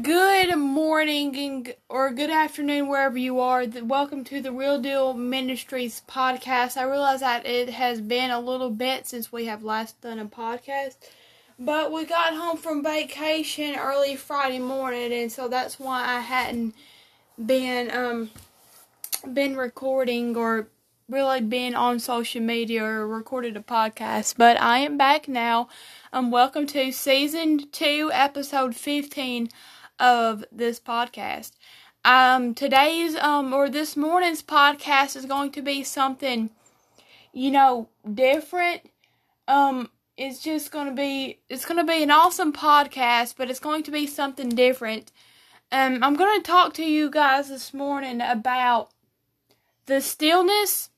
Good morning or good afternoon wherever you are. Welcome to the Real Deal Ministries podcast. I realize that it has been a little bit since we have last done a podcast, but we got home from vacation early Friday morning, and so that's why I hadn't been um been recording or really been on social media or recorded a podcast. But I am back now. Um, welcome to season two, episode fifteen of this podcast. Um, today's um or this morning's podcast is going to be something, you know, different. Um, it's just going to be it's to be an awesome podcast, but it's going to be something different. Um, I'm going to talk to you guys this morning about the stillness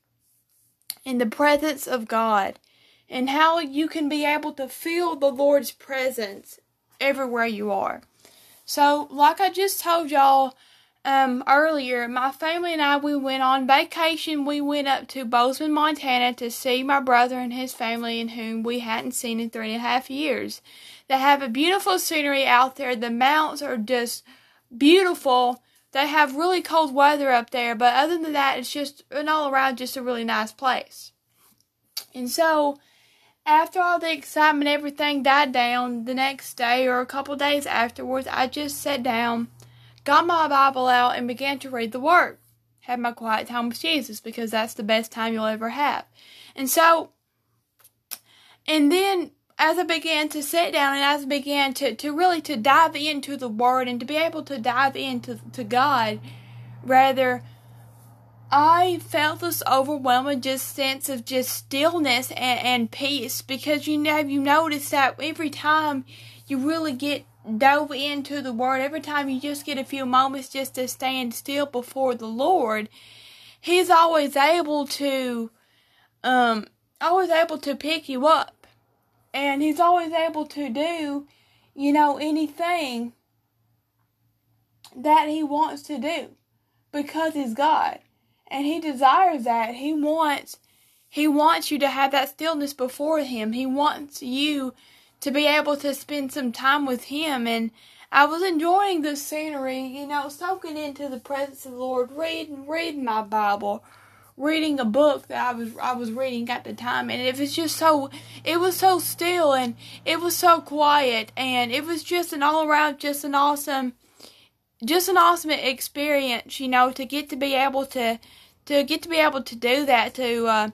in the presence of God and how you can be able to feel the Lord's presence everywhere you are. So, like I just told y'all um, earlier, my family and I we went on vacation. We went up to Bozeman, Montana to see my brother and his family, and whom we hadn't seen in three and a half years. They have a beautiful scenery out there. The mountains are just beautiful. They have really cold weather up there, but other than that, it's just an all around just a really nice place. And so, after all the excitement, everything died down the next day or a couple days afterwards, I just sat down, got my Bible out, and began to read the Word. Had my quiet time with Jesus because that's the best time you'll ever have. And so, and then as I began to sit down and as I began to, to really to dive into the Word and to be able to dive into to God, rather I felt this overwhelming just sense of just stillness and, and peace because you know you notice that every time you really get dove into the word, every time you just get a few moments just to stand still before the Lord, He's always able to um always able to pick you up. And He's always able to do, you know, anything that He wants to do because He's God and he desires that. He wants he wants you to have that stillness before him. He wants you to be able to spend some time with him and I was enjoying the scenery, you know, soaking into the presence of the Lord, reading reading my Bible, reading a book that I was I was reading at the time and it was just so it was so still and it was so quiet and it was just an all around just an awesome just an awesome experience, you know, to get to be able to to get to be able to do that, to uh,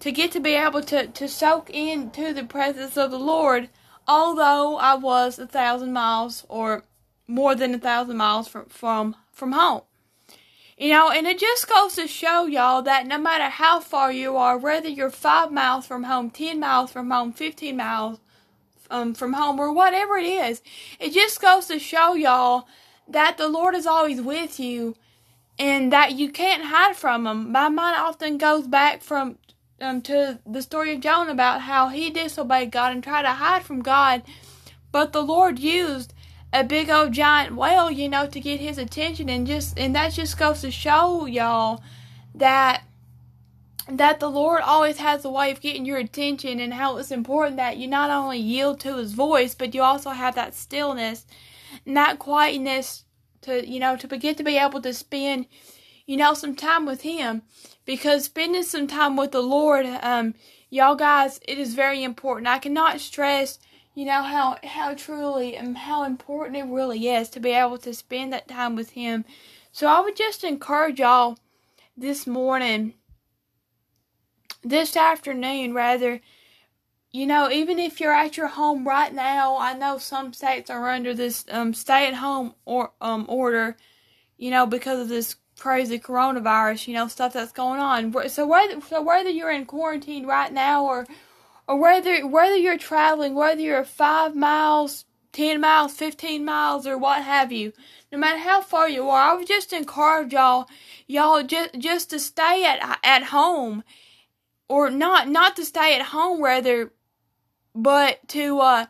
to get to be able to to soak into the presence of the Lord. Although I was a thousand miles or more than a thousand miles from from from home, you know, and it just goes to show y'all that no matter how far you are, whether you're five miles from home, ten miles from home, fifteen miles um, from home, or whatever it is, it just goes to show y'all that the Lord is always with you and that you can't hide from him. My mind often goes back from um, to the story of Jonah about how he disobeyed God and tried to hide from God, but the Lord used a big old giant whale, you know, to get his attention, and just and that just goes to show y'all that that the Lord always has a way of getting your attention, and how it's important that you not only yield to His voice, but you also have that stillness that quietness to you know to begin to be able to spend you know some time with him because spending some time with the lord um y'all guys it is very important. I cannot stress you know how how truly and how important it really is to be able to spend that time with him. So i would just encourage y'all this morning this afternoon rather you know, even if you're at your home right now, I know some states are under this um, stay-at-home or um, order, you know, because of this crazy coronavirus, you know, stuff that's going on. So whether so whether you're in quarantine right now or or whether whether you're traveling, whether you're five miles, ten miles, fifteen miles, or what have you, no matter how far you are, I would just encourage y'all, y'all just just to stay at at home, or not not to stay at home, rather but to uh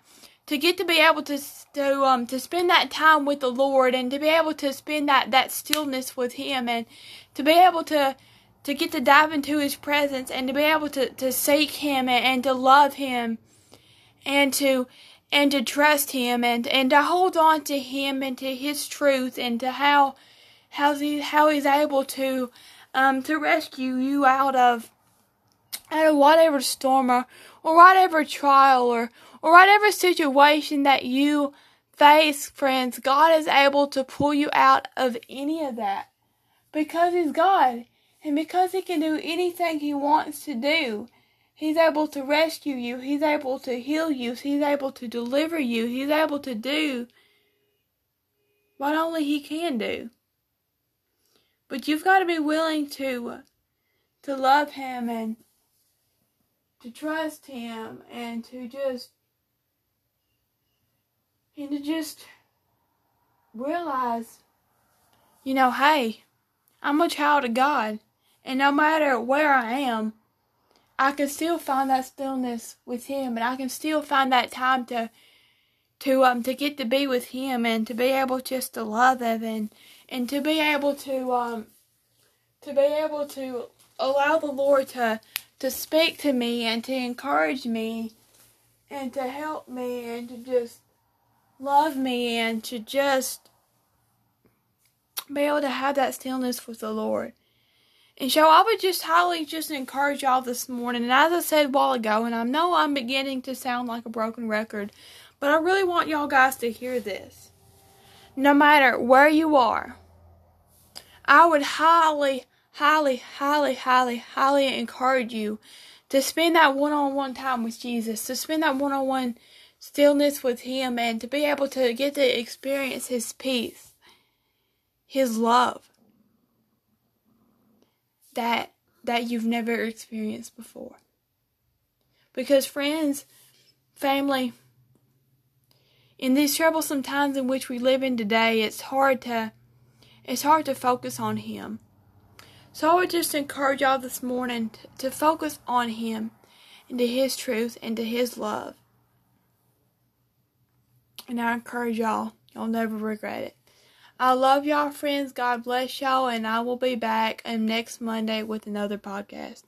to get to be able to to um to spend that time with the Lord and to be able to spend that that stillness with Him and to be able to to get to dive into His presence and to be able to to seek Him and, and to love Him and to and to trust him and, and to hold on to him and to his truth and to how how he how he's able to um to rescue you out of out whatever storm or, or whatever trial or or whatever situation that you face, friends, God is able to pull you out of any of that because He's God and because He can do anything He wants to do. He's able to rescue you. He's able to heal you. He's able to deliver you. He's able to do what only He can do. But you've got to be willing to to love Him and to trust Him and to just and to just realize, you know, hey, I'm a child of God, and no matter where I am, I can still find that stillness with Him, and I can still find that time to to um to get to be with Him and to be able just to love Him and and to be able to um to be able to allow the Lord to to speak to me and to encourage me and to help me and to just love me and to just be able to have that stillness with the Lord. And so I would just highly just encourage y'all this morning. And as I said a while ago, and I know I'm beginning to sound like a broken record, but I really want y'all guys to hear this. No matter where you are, I would highly, highly, highly, highly, highly encourage you to spend that one on one time with Jesus, to spend that one on one stillness with Him, and to be able to get to experience His peace, His love that that you've never experienced before. Because friends, family, in these troublesome times in which we live in today, it's hard to it's hard to focus on him. So I would just encourage y'all this morning to, focus on him and to his truth and to his love. And I encourage y'all, you'll never regret it. I love y'all, friends. God bless y'all, and I will be back um, next Monday with another podcast.